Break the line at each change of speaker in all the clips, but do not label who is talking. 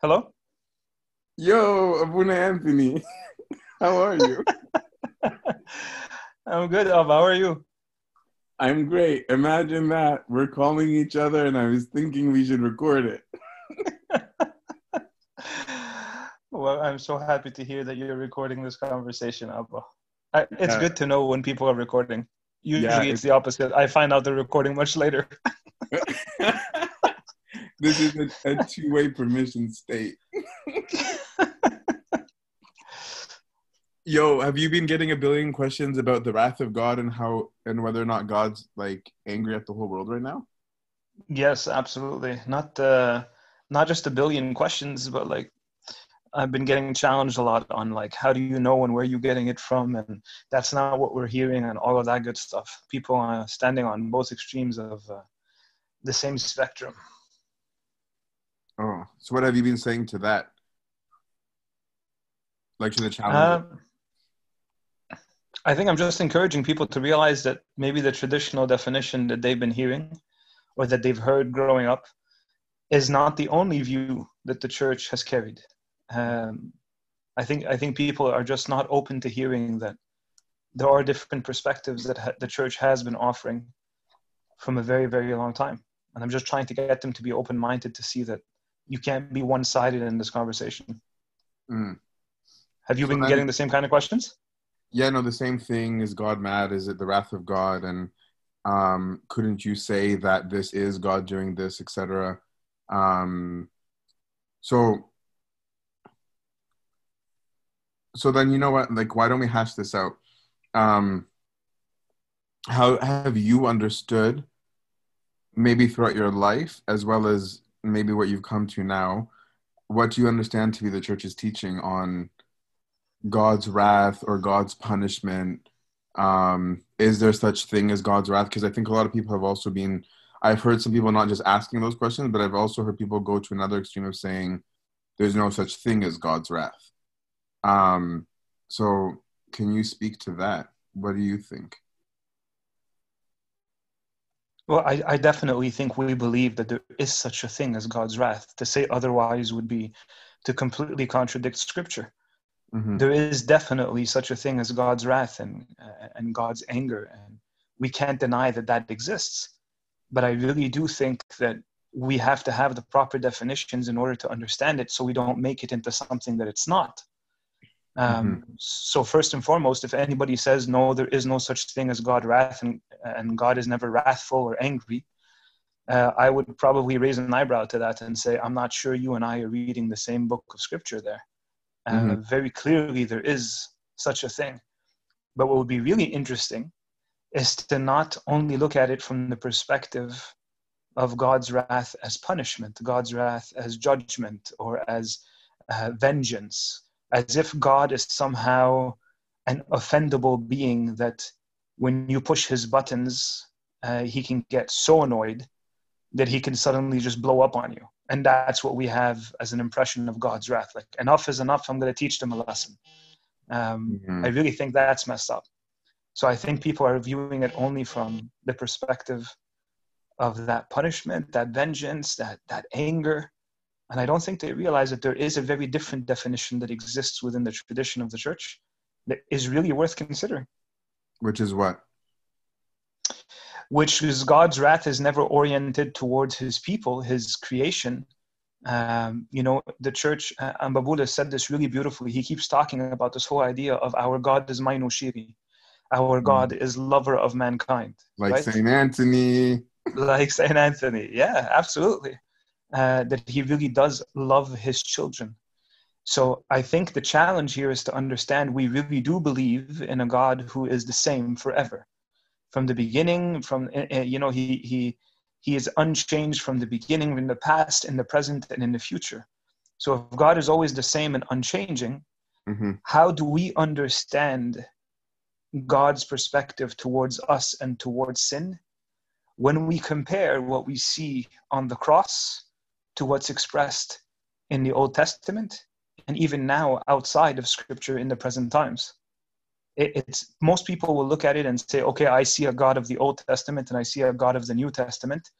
Hello?
Yo, Abuna Anthony. How are you?
I'm good. How are you?
I'm great. Imagine that. We're calling each other, and I was thinking we should record it.
well, I'm so happy to hear that you're recording this conversation, Abba. I, it's
Yeah.
good to know when people are recording. Usually
Yeah,
it's the opposite. I find out they're recording much later.
this is a, a two-way permission state. Yo, have you been getting a billion questions about the wrath of God and how and whether or not God's like angry at the whole world right now?
yes, absolutely. Not uh, not just a billion questions, but like I've been getting challenged a lot on like how do you know and where you're getting it from, and that's not what we're hearing, and all of that good stuff. People are standing on both extremes of uh, the same spectrum.
Oh, so what have you been saying to that? Like to the challenge?
Um, I think I'm just encouraging people to realize that maybe the traditional definition that they've been hearing or that they've heard growing up is not the only view that the church has carried. Um, I think I think people are just not open to hearing that there are different perspectives that ha- the church has been offering from a very very long time, and I'm just trying to get them to be open minded to see that you can't be one sided in this conversation.
Mm.
Have you
So
been
then-
getting the same kind of questions?
Yeah, no, the same thing. Is God mad? Is it the wrath of God? And um, couldn't you say that this is God doing this, etc.? Um, so, so then you know what? Like, why don't we hash this out? Um, how have you understood, maybe throughout your life, as well as maybe what you've come to now, what do you understand to be the church's teaching on? God's wrath or God's punishment? Um, is there such thing as God's wrath? Because I think a lot of people have also been. I've heard some people not just asking those questions, but I've also heard people go to another extreme of saying there's no such thing as God's wrath. Um, so, can you speak to that? What do you think?
Well, I, I definitely think we believe that there is such a thing as God's wrath. To say otherwise would be to completely contradict Scripture.
hmm
There is definitely such a thing as God's wrath and uh, and God's anger, and we can't deny that that exists. But I really do think that we have to have the proper definitions in order to understand it, so we don't make it into something that it's not. Um, So first and foremost, if anybody says no, there is no such thing as God wrath, and and God is never wrathful or angry, uh, I would probably raise an eyebrow to that and say, I'm not sure you and I are reading the same book of scripture there. Uh, Very clearly, there is such a thing. But what would be really interesting is to not only look at it from the perspective of God's wrath as punishment, God's wrath as judgment, or as uh, vengeance, as if God is somehow an offendable being that when you push his buttons, uh, he can get so annoyed that he can suddenly just blow up on you. And that's what we have as an impression of God's wrath. Like, enough is enough. I'm going to teach them a lesson. Um,
Mhm.
I really think that's messed up. So I think people are viewing it only from the perspective of that punishment, that vengeance, that, that anger. And I don't think they realize that there is a very different definition that exists within the tradition of the church that is really worth considering.
Which is what?
which is God's wrath is never oriented towards his people, his creation. Um, you know, the church, uh, Ambabula said this really beautifully. He keeps talking about this whole idea of our God is Mainushiri. Our God is lover of mankind.
Like
right?
Saint Anthony.
like Saint Anthony. Yeah, absolutely. Uh, that he really does love his children. So I think the challenge here is to understand we really do believe in a God who is the same forever, from the beginning. From uh, you know he he he is unchanged from the beginning, in the past, in the present, and in the future. So if God is always the same and unchanging,
hmm
how do we understand God's perspective towards us and towards sin when we compare what we see on the cross to what's expressed in the Old Testament and even now outside of Scripture in the present times? it, it's most people will look at it and say, okay, I see a God of the Old Testament and I see a God of the New Testament.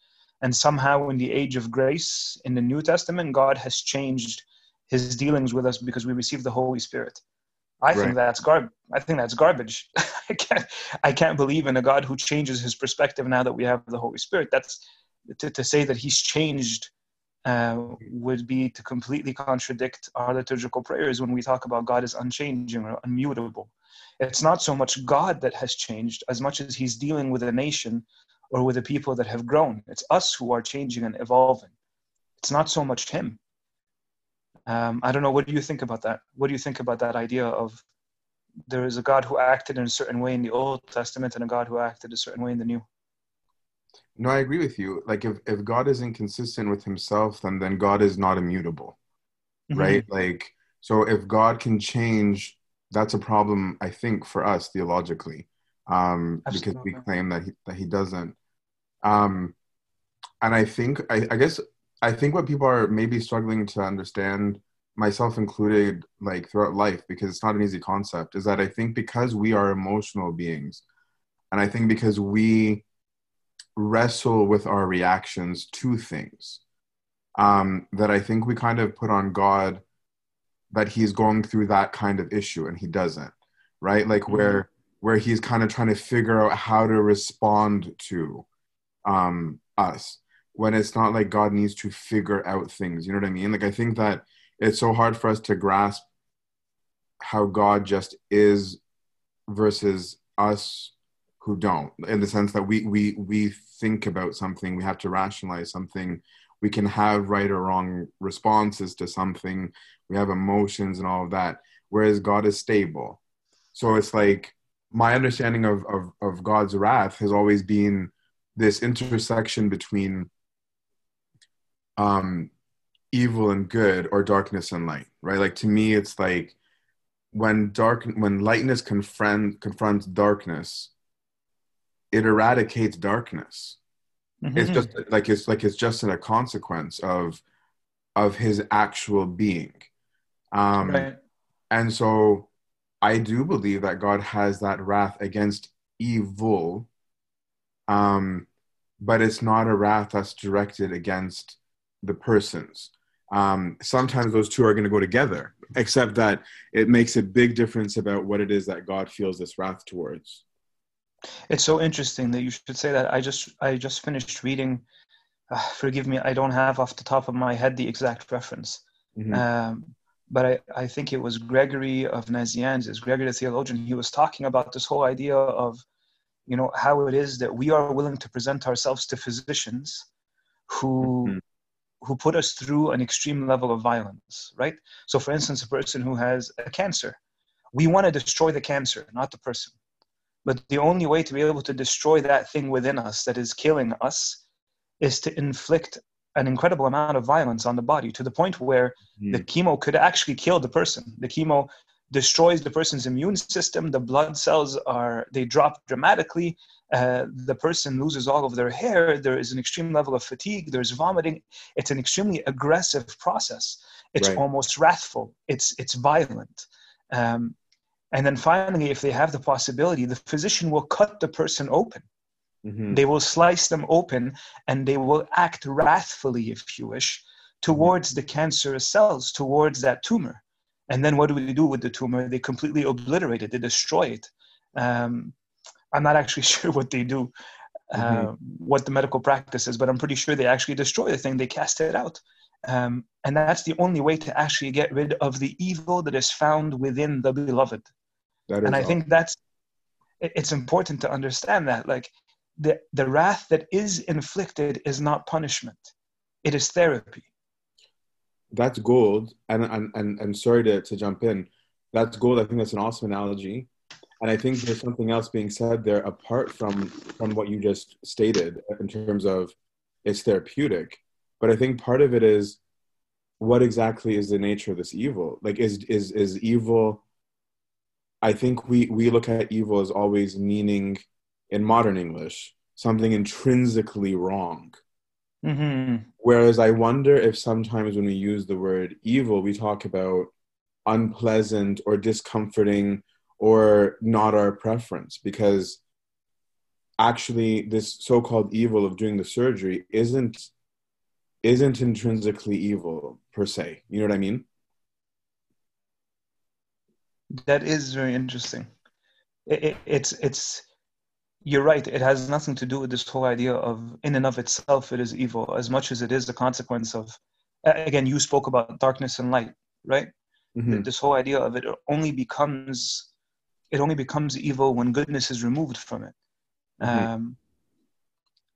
And somehow, in the age of grace in the New Testament, God has changed his dealings with us because we received the Holy Spirit. I right. think that's garbage. I think that's garbage. I can't. I can't believe in a God who changes his perspective now that we have the Holy Spirit. That's to, to say that he's changed uh, would be to completely contradict our liturgical prayers when we talk about God as unchanging or unmutable. It's not so much God that has changed as much as he's dealing with a nation or with the people that have grown. It's us who are changing and evolving. It's not so much him. Um, I don't know. What do you think about that? What do you think about that idea of there is a God who acted in a certain way in the Old Testament and a God who acted a certain way in the New?
No, I agree with you. Like if, if God is inconsistent with himself, then then God is not immutable. Mm-hmm. Right? Like so if God can change, that's a problem, I think, for us theologically. Um, because we claim that he that he doesn't. Um and I think I, I guess I think what people are maybe struggling to understand, myself included, like throughout life, because it's not an easy concept, is that I think because we are emotional beings, and I think because we wrestle with our reactions to things um, that I think we kind of put on God that he's going through that kind of issue and he doesn't, right? Like mm-hmm. where where he's kind of trying to figure out how to respond to um, us when it's not like God needs to figure out things. You know what I mean? Like I think that it's so hard for us to grasp how God just is versus us who don't in the sense that we we we think about something we have to rationalize something. We can have right or wrong responses to something. We have emotions and all of that. Whereas god is stable. So it's like my understanding of of, of god's wrath has always been this intersection between um evil and good or darkness and light right? Like to me it's like when dark when lightness confront confronts darkness it eradicates darkness. Mm-hmm. It's just like it's like it's just in a consequence of of his actual being. Um, right. And so I do believe that God has that wrath against evil, um, but it's not a wrath that's directed against the persons. Um, sometimes those two are going to go together, except that it makes a big difference about what it is that God feels this wrath towards.
It's so interesting that you should say that. I just I just finished reading. Uh, forgive me, I don't have off the top of my head the exact reference, mm-hmm. um, but I, I think it was Gregory of Nazianzus, Gregory the theologian. He was talking about this whole idea of, you know, how it is that we are willing to present ourselves to physicians, who. Mm-hmm who put us through an extreme level of violence, right? So, for instance, a person who has a cancer, we want to destroy the cancer, not the person. But the only way to be able to destroy that thing within us that is killing us is to inflict an incredible amount of violence on the body to the point where mm. the chemo could actually kill the person. The chemo destroys the person's immune system. The blood cells are they drop dramatically. Uh, the person loses all of their hair. There is an extreme level of fatigue. There's vomiting. It's an extremely aggressive process. It's right. almost wrathful. It's it's violent. Um, and then finally, if they have the possibility, the physician will cut the person open. Mm-hmm. They will slice them open and they will act wrathfully, if you wish, towards the cancerous cells, towards that tumor. And then what do they do with the tumor? They completely obliterate it, they destroy it. Um, I'm not actually sure what they do, uh, mm-hmm. what the medical practice is, but I'm pretty sure they actually destroy the thing, they cast it out. Um, and that's the only way to actually get rid of the evil that is found within the beloved and I awesome. think that's it's important to understand that like the the wrath that is inflicted is not punishment; it is therapy.
That's gold, and and and, and sorry to, to jump in. That's gold. I think that's an awesome analogy, and I think there's something else being said there apart from from what you just stated in terms of it's therapeutic. But I think part of it is what exactly is the nature of this evil? Like, is is is evil? I think we we look at evil as always meaning in modern English something intrinsically wrong. Mm-hmm. Whereas I wonder if sometimes when we use the word evil, we talk about unpleasant or discomforting or not our preference because actually this so-called evil of doing the surgery isn't isn't intrinsically evil per se you know what i mean
that is very interesting it, it, it's it's you're right it has nothing to do with this whole idea of in and of itself it is evil as much as it is the consequence of again you spoke about darkness and light right mm-hmm. this whole idea of it only becomes it only becomes evil when goodness is removed from it Mm-hmm. Um,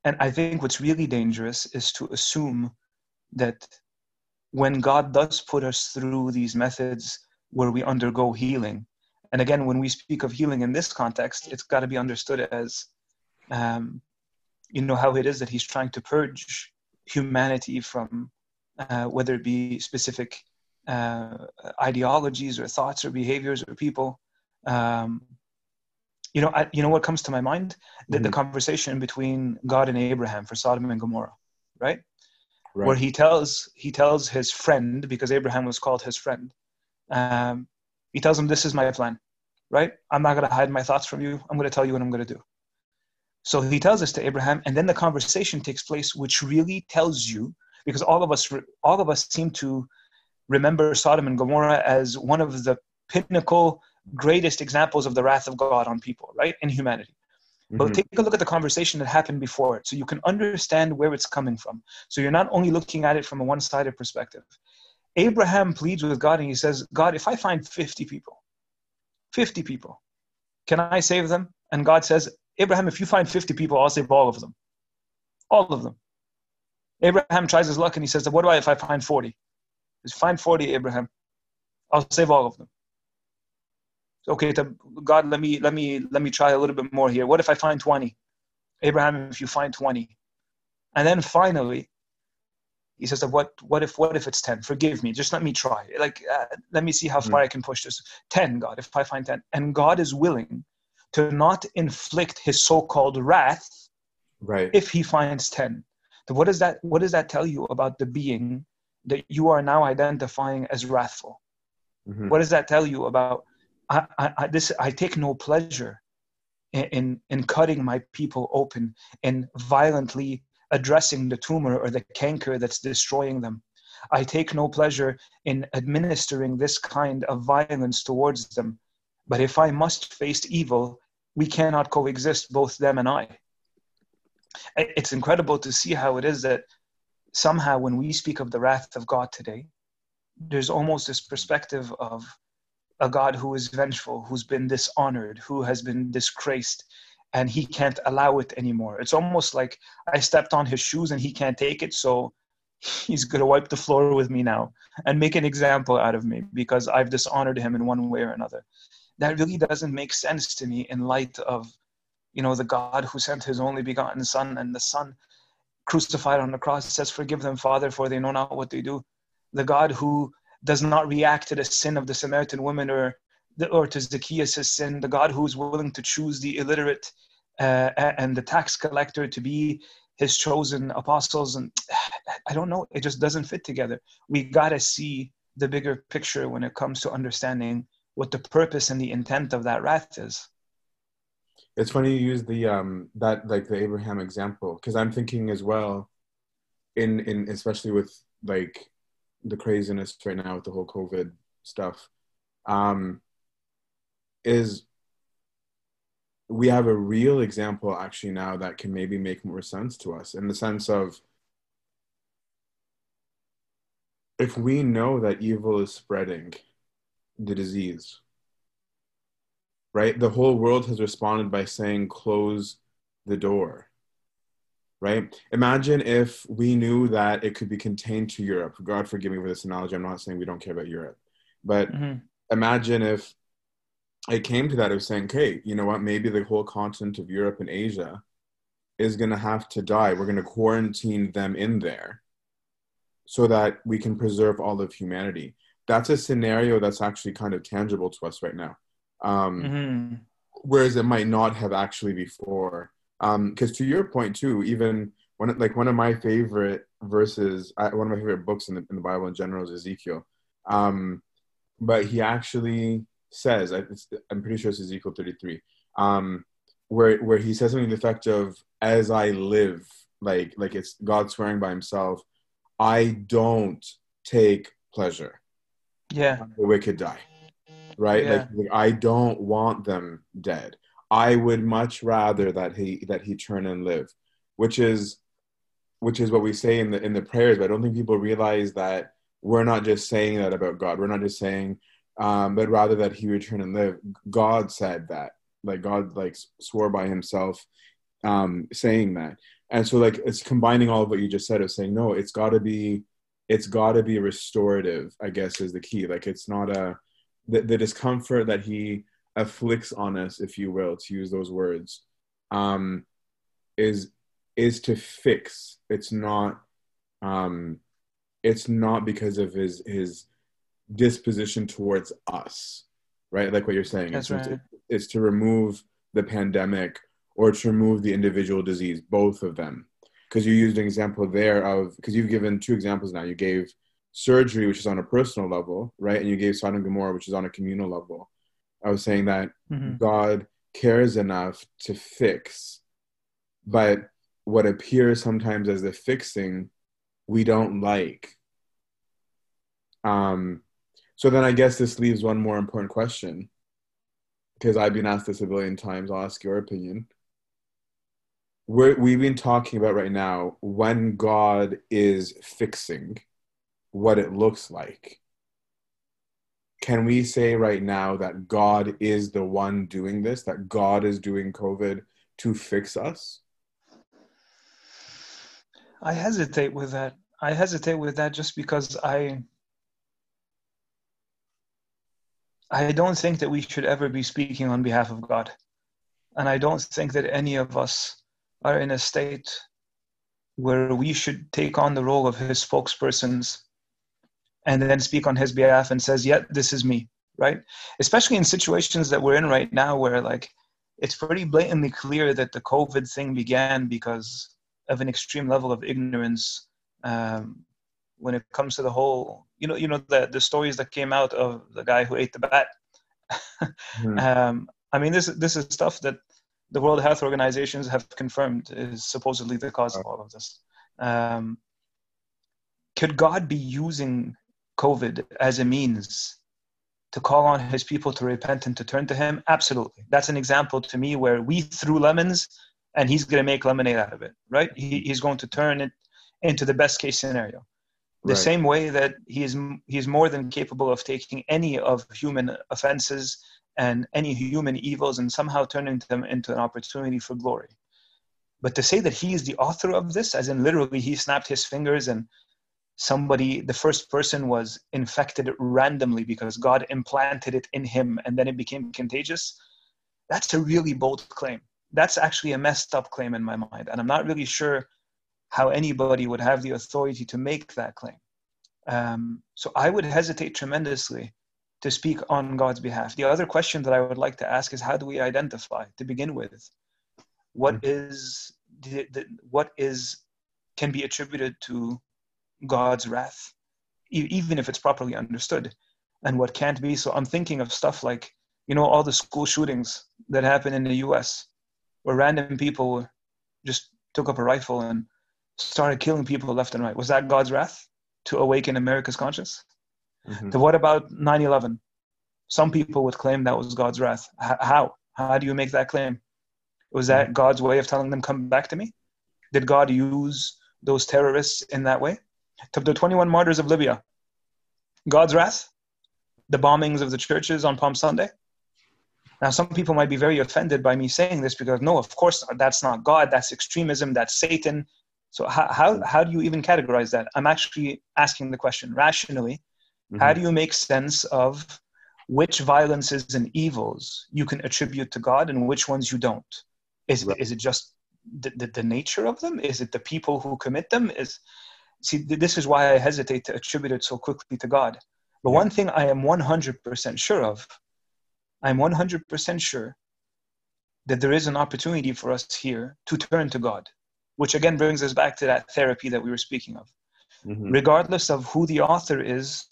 and I think what's really dangerous is to assume that when God does put us through these methods where we undergo healing, and again, when we speak of healing in this context, it's got to be understood as, um, you know, how it is that He's trying to purge humanity from uh, whether it be specific uh, ideologies or thoughts or behaviors or people. Um, you know, I, you know what comes to my mind? The, mm-hmm. the conversation between God and Abraham for Sodom and Gomorrah, right? right? Where he tells he tells his friend because Abraham was called his friend. Um, he tells him, "This is my plan, right? I'm not going to hide my thoughts from you. I'm going to tell you what I'm going to do." So he tells this to Abraham, and then the conversation takes place, which really tells you because all of us all of us seem to remember Sodom and Gomorrah as one of the pinnacle greatest examples of the wrath of God on people, right? In humanity. Mm-hmm. But take a look at the conversation that happened before it so you can understand where it's coming from. So you're not only looking at it from a one sided perspective. Abraham pleads with God and he says, God, if I find 50 people, 50 people, can I save them? And God says, Abraham, if you find 50 people, I'll save all of them. All of them. Abraham tries his luck and he says, What I if I find 40? He says, Find 40, Abraham. I'll save all of them okay god let me let me let me try a little bit more here what if i find 20 abraham if you find 20 and then finally he says what what if what if it's 10 forgive me. Just let me try. Like uh, let me see how far mm. i can push this. 10 god if i find 10 and god is willing to not inflict his so-called wrath
right.
if he finds 10 so what does that what does that tell you about the being that you are now identifying as wrathful? Mm-hmm. what does that tell you about I, I, this, I take no pleasure in, in, in cutting my people open and violently addressing the tumor or the canker that's destroying them. I take no pleasure in administering this kind of violence towards them. But if I must face evil, we cannot coexist, both them and I. It's incredible to see how it is that somehow when we speak of the wrath of God today, there's almost this perspective of a God who is vengeful, who's been dishonored, who has been disgraced, and he can't allow it anymore. It's almost like I stepped on his shoes and he can't take it, so he's going to wipe the floor with me now and make an example out of me because I've dishonored him in one way or another. That really doesn't make sense to me in light of, you know, the God who sent his only begotten Son and the Son crucified on the cross says, Forgive them, Father, for they know not what they do. The God who does not react to the sin of the Samaritan woman or the, or to Zacchaeus' sin, the God who is willing to choose the illiterate uh, and the tax collector to be his chosen apostles. And I don't know, it just doesn't fit together. We got to see the bigger picture when it comes to understanding what the purpose and the intent of that wrath is.
It's funny you use the um that like the Abraham example because I'm thinking as well in in especially with like the craziness right now with the whole COVID stuff um, is we have a real example actually now that can maybe make more sense to us in the sense of if we know that evil is spreading the disease right the whole world has responded by saying close the door right? Imagine if we knew that it could be contained to Europe. God forgive me for this analogy. I'm not saying we don't care about Europe, but mm-hmm. imagine if it came to that of saying, okay, you know what? Maybe the whole continent of Europe and Asia is going to have to die. We're going to quarantine them in there so that we can preserve all of humanity. That's a scenario that's actually kind of tangible to us right now. Um, mm-hmm. Whereas it might not have actually before because um, to your point too, even one like one of my favorite verses, one of my favorite books in the, in the Bible in general is Ezekiel. Um, but he actually says, I'm pretty sure it's Ezekiel 33, um, where where he says something to the effect of, "As I live," like like it's God swearing by Himself, I don't take pleasure.
Yeah,
the wicked die, right? Yeah. Like, like I don't want them dead. I would much rather that he that he turn and live, which is which is what we say in the in the prayers. But I don't think people realize that we're not just saying that about God. We're not just saying, um, but rather that He return and live. God said that, like God like swore by Himself, um, saying that. And so like it's combining all of what you just said of saying no, it's got to be, it's got to be restorative. I guess is the key. Like it's not a the, the discomfort that He afflicts on us, if you will, to use those words, um, is is to fix. It's not. Um, it's not because of his his disposition towards us, right? Like what you're saying.
That's
it's,
right.
it's to remove the pandemic or to remove the individual disease, both of them. Because you used an example there of because you've given two examples now. You gave surgery, which is on a personal level, right? And you gave Sodom and Gomorrah, which is on a communal level. I was saying that mm-hmm. God cares enough to fix, but what appears sometimes as the fixing we don't like. Um, so then I guess this leaves one more important question because I've been asked this a billion times. I'll ask your opinion. We're, we've been talking about right now when God is fixing what it looks like. Can we say right now that God is the one doing this, that God is doing COVID to fix us?
I hesitate with that. I hesitate with that just because I I don't think that we should ever be speaking on behalf of God. And I don't think that any of us are in a state where we should take on the role of his spokespersons and then speak on his behalf and says, "Yeah, this is me." Right? Especially in situations that we're in right now where like it's pretty blatantly clear that the COVID thing began because of an extreme level of ignorance um, when it comes to the whole you know you know the the stories that came out of the guy who ate the bat mm. um, i mean this this is stuff that the world health organizations have confirmed is supposedly the cause of all of this um, could god be using covid as a means to call on his people to repent and to turn to him absolutely that's an example to me where we threw lemons and he's going to make lemonade out of it, right? He, he's going to turn it into the best case scenario. The right. same way that he is he's more than capable of taking any of human offenses and any human evils and somehow turning them into an opportunity for glory. But to say that he is the author of this, as in literally he snapped his fingers and somebody, the first person was infected randomly because God implanted it in him and then it became contagious, that's a really bold claim that's actually a messed up claim in my mind. And I'm not really sure how anybody would have the authority to make that claim. Um, so I would hesitate tremendously to speak on God's behalf. The other question that I would like to ask is how do we identify to begin with? What mm-hmm. is the, the, what is can be attributed to God's wrath, e- even if it's properly understood, and what can't be. So I'm thinking of stuff like you know all the school shootings that happen in the U.S where random people just took up a rifle and started killing people left and right. Was that God's wrath to awaken America's conscience? Mm-hmm. What about 9 11? Some people would claim that was God's wrath. H- how? How do you make that claim? Was that mm-hmm. God's way of telling them, come back to me? Did God use those terrorists in that way? To the 21 martyrs of Libya, God's wrath? The bombings of the churches on Palm Sunday? Now, some people might be very offended by me saying this because, no, of course, that's not God. That's extremism. That's Satan. So, how, how, how do you even categorize that? I'm actually asking the question rationally. Mm-hmm. How do you make sense of which violences and evils you can attribute to God and which ones you don't? Is, right. is it just the, the, the nature of them? Is it the people who commit them? Is see, this is why I hesitate to attribute it so quickly to God. But yeah. one thing I am 100% sure of I'm 100% sure that there is an opportunity for us here to turn to God, which again brings us back to that therapy that we were speaking of. Mm-hmm. Regardless of who the author is,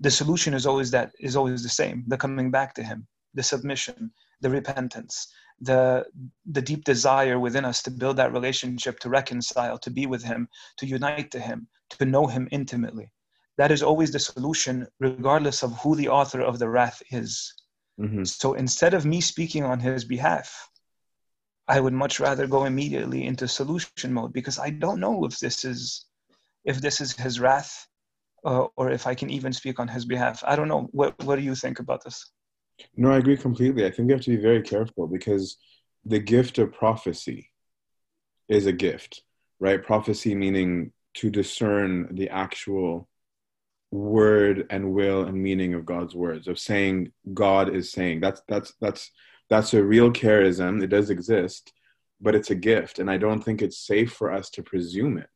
the solution is always that is always the same the coming back to him the submission the repentance the the deep desire within us to build that relationship to reconcile to be with him to unite to him to know him intimately that is always the solution regardless of who the author of the wrath is mm-hmm. so instead of me speaking on his behalf i would much rather go immediately into solution mode because i don't know if this is if this is his wrath uh, or if I can even speak on his behalf. I don't know. What What do you think about this?
No, I agree completely. I think we have to be very careful because the gift of prophecy is a gift, right? Prophecy meaning to discern the actual word and will and meaning of God's words, of saying God is saying. That's that's that's that's a real charism. It does exist, but it's a gift, and I don't think it's safe for us to presume it.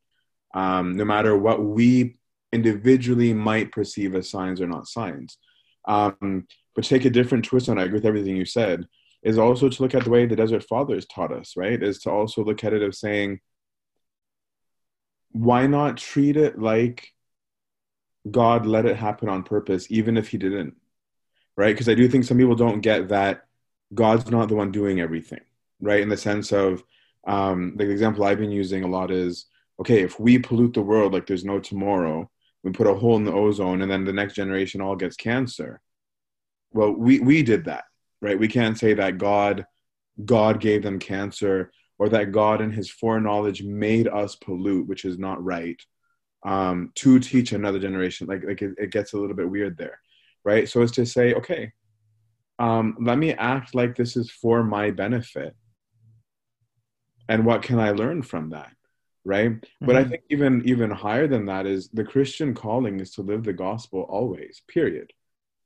Um, no matter what we individually might perceive as signs or not signs. Um, but take a different twist on it, I agree with everything you said, is also to look at the way the Desert Fathers taught us, right? Is to also look at it of saying, why not treat it like God let it happen on purpose, even if He didn't, right? Because I do think some people don't get that God's not the one doing everything, right? In the sense of, um, the example I've been using a lot is, okay, if we pollute the world like there's no tomorrow, we put a hole in the ozone and then the next generation all gets cancer. Well we we did that right? We can't say that god god gave them cancer or that god in his foreknowledge made us pollute which is not right um, to teach another generation. Like like it, it, gets a little bit weird there right? So as to say okay um, let me act like this is for my benefit. And what can i learn from that right? Mm-hmm. but i mm-hmm. think even even higher than that is the christian calling is to live the gospel always period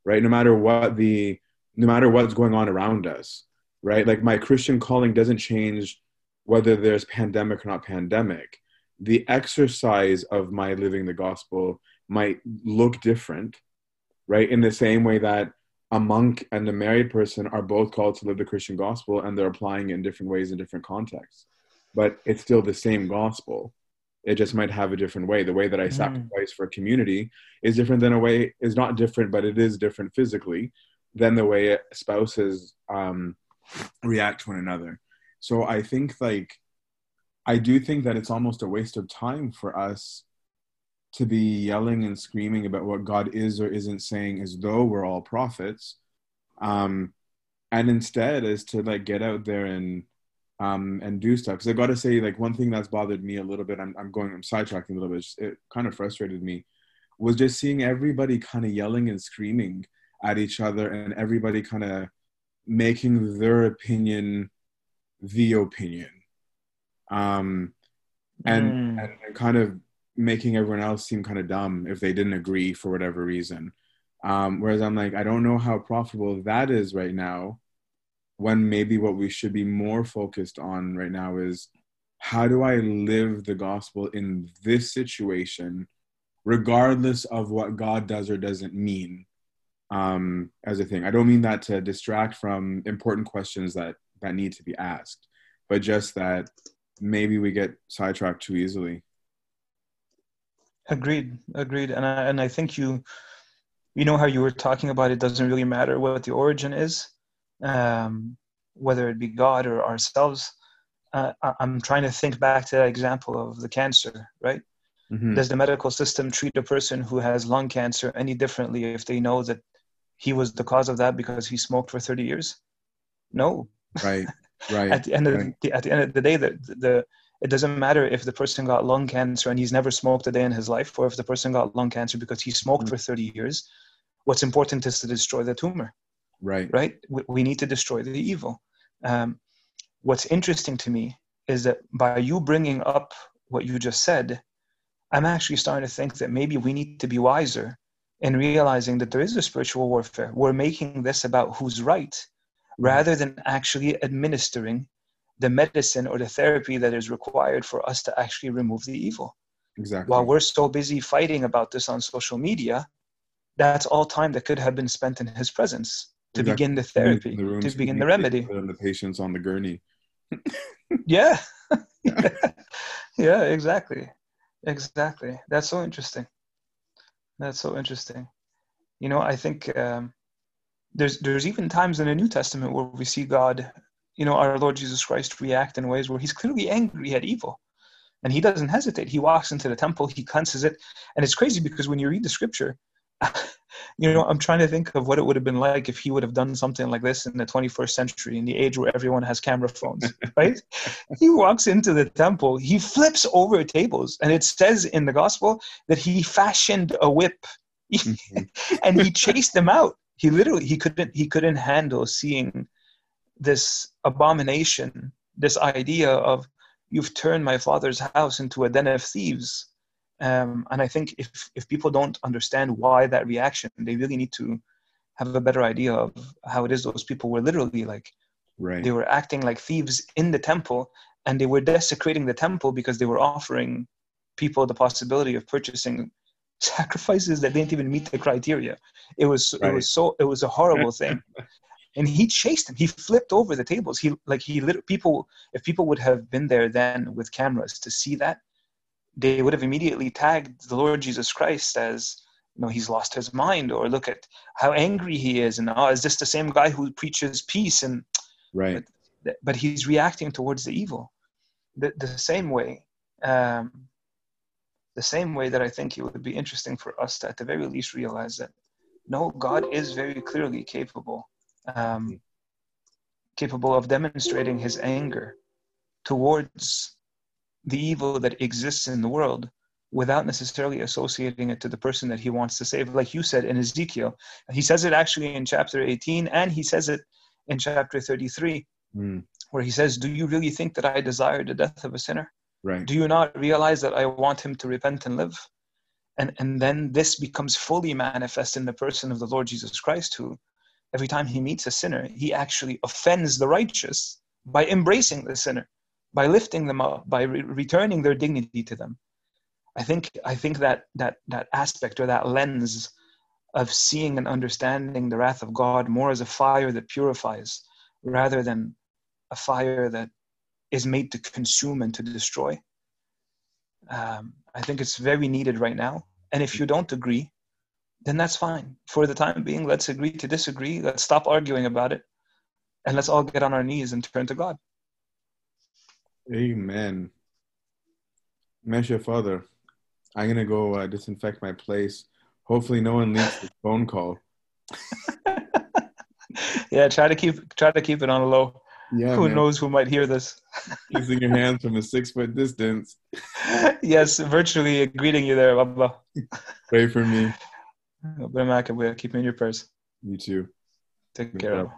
right? No matter what the no matter what's going on around us right? Like my christian calling doesn't change whether there's pandemic or not pandemic. The exercise of my living the gospel might look different right? In the same way that a monk and a married person are both called to live the christian gospel and they're applying it in different ways in different contexts. But it's still the same gospel. It just might have a different way. The way that i mm. sacrifice for a community is different than a way is not different but it is different physically than the way spouses um, react to one another. So i think like i do think that it's almost a waste of time for us to be yelling and screaming about what god is or isn't saying as though we're all prophets um, and instead is to like get out there and um, and do stuff. Because I got to say, like one thing that's bothered me a little bit, I'm, I'm going, I'm sidetracking a little bit. It kind of frustrated me, was just seeing everybody kind of yelling and screaming at each other, and everybody kind of making their opinion the opinion, um, and, mm. and, and kind of making everyone else seem kind of dumb if they didn't agree for whatever reason. Um, whereas I'm like, I don't know how profitable that is right now when maybe what we should be more focused on right now is how do I live the gospel in this situation, regardless of what God does or doesn't mean um, as a thing. I don't mean that to distract from important questions that that need to be asked, but just that maybe we get sidetracked too easily.
Agreed, agreed, and I, and I think you, you know how you were talking about it doesn't really matter what the origin is um, whether it be God or ourselves. Uh, I'm trying to think back to that example of the cancer, right? Mm-hmm. Does the medical system treat a person who has lung cancer any differently if they know that he was the cause of that because he smoked for 30 years? No.
Right. Right.
at the end
right.
of the, at the end of the day, the, the it doesn't matter if the person got lung cancer and he's never smoked a day in his life, or if the person got lung cancer because he smoked mm-hmm. for 30 years. What's important is to destroy the tumor.
Right.
Right. We, we need to destroy the evil. Um, what's interesting to me is that by you bringing up what you just said, I'm actually starting to think that maybe we need to be wiser in realizing that there is a spiritual warfare. We're making this about who's right rather than actually administering the medicine or the therapy that is required for us to actually remove the evil.
Exactly.
While we're so busy fighting about this on social media, that's all time that could have been spent in his presence to exactly. begin the therapy, the to begin the remedy.
And the patients on the gurney.
yeah. yeah, exactly. Exactly. That's so interesting. That's so interesting. You know, I think um, there's there's even times in the New Testament where we see God, you know, our Lord Jesus Christ react in ways where He's clearly angry at evil, and He doesn't hesitate. He walks into the temple, He cleanses it, and it's crazy because when you read the Scripture, you know, I'm trying to think of what it would have been like if he would have done something like this in the 21st century, in the age where everyone has camera phones, right? he walks into the temple, he flips over tables, and it says in the gospel that he fashioned a whip, mm-hmm. and he chased them out. He literally he couldn't he couldn't handle seeing this abomination, this idea of you've turned my father's house into a den of thieves um, and I think if, if people don't understand why that reaction, they really need to have a better idea of how it is those people were literally like,
right.
they were acting like thieves in the temple and they were desecrating the temple because they were offering people the possibility of purchasing sacrifices that didn't even meet the criteria. It was, right. it was so, it was a horrible thing. and he chased him. He flipped over the tables. He like he lit people. If people would have been there then with cameras to see that, they would have immediately tagged the Lord Jesus Christ as, you know, he's lost his mind, or look at how angry he is, and oh, is this the same guy who preaches peace? And
right,
but, but he's reacting towards the evil, the the same way, um, the same way that I think it would be interesting for us to, at the very least, realize that no, God is very clearly capable, um, capable of demonstrating His anger towards the evil that exists in the world without necessarily associating it to the person that he wants to save. Like you said in Ezekiel, he says it actually in chapter 18 and he says it in chapter 33, mm. where he says, Do you really think that I desire the death of a sinner?
Right.
Do you not realize that I want him to repent and live? And, and then this becomes fully manifest in the person of the Lord Jesus Christ, who every time he meets a sinner, he actually offends the righteous by embracing the sinner by lifting them up, by re- returning their dignity to them. I think I think that that that aspect or that lens of seeing and understanding the wrath of God more as a fire that purifies rather than a fire that is made to consume and to destroy. Um, I think it's very needed right now. And if you don't agree, then that's fine. For the time being, let's agree to disagree. Let's stop arguing about it. And let's all get on our knees and turn to God.
Amen. Mesha Father, I'm gonna go uh, disinfect my place. Hopefully, no one leaks the phone call.
yeah, try to keep try to keep it on a low.
Yeah,
who man. knows who might hear this?
Using your hands from a six foot distance.
yes, virtually greeting you there, Baba.
Pray for me.
Brother Mac, we keep me in your prayers.
You too.
Take Good care.